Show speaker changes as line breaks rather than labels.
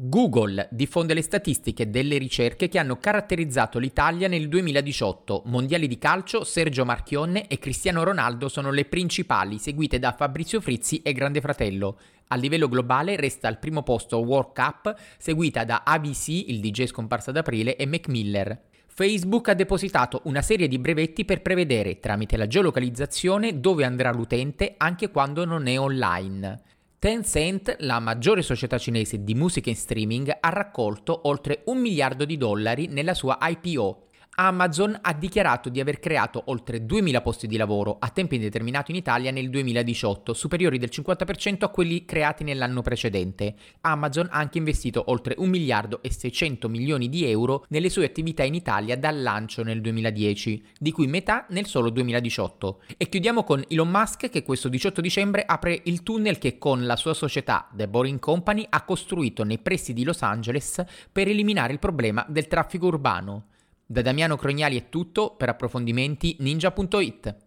Google diffonde le statistiche delle ricerche che hanno caratterizzato l'Italia nel 2018. Mondiali di calcio, Sergio Marchionne e Cristiano Ronaldo sono le principali, seguite da Fabrizio Frizzi e Grande Fratello. A livello globale resta al primo posto World Cup, seguita da ABC, il DJ scomparso ad aprile, e Mac. Facebook ha depositato una serie di brevetti per prevedere, tramite la geolocalizzazione, dove andrà l'utente anche quando non è online. Tencent, la maggiore società cinese di musica in streaming, ha raccolto oltre un miliardo di dollari nella sua IPO Amazon ha dichiarato di aver creato oltre 2.000 posti di lavoro a tempo indeterminato in Italia nel 2018, superiori del 50% a quelli creati nell'anno precedente. Amazon ha anche investito oltre 1 miliardo e 600 milioni di euro nelle sue attività in Italia dal lancio nel 2010, di cui metà nel solo 2018. E chiudiamo con Elon Musk che questo 18 dicembre apre il tunnel che con la sua società The Boring Company ha costruito nei pressi di Los Angeles per eliminare il problema del traffico urbano. Da Damiano Crognali è tutto, per approfondimenti ninja.it.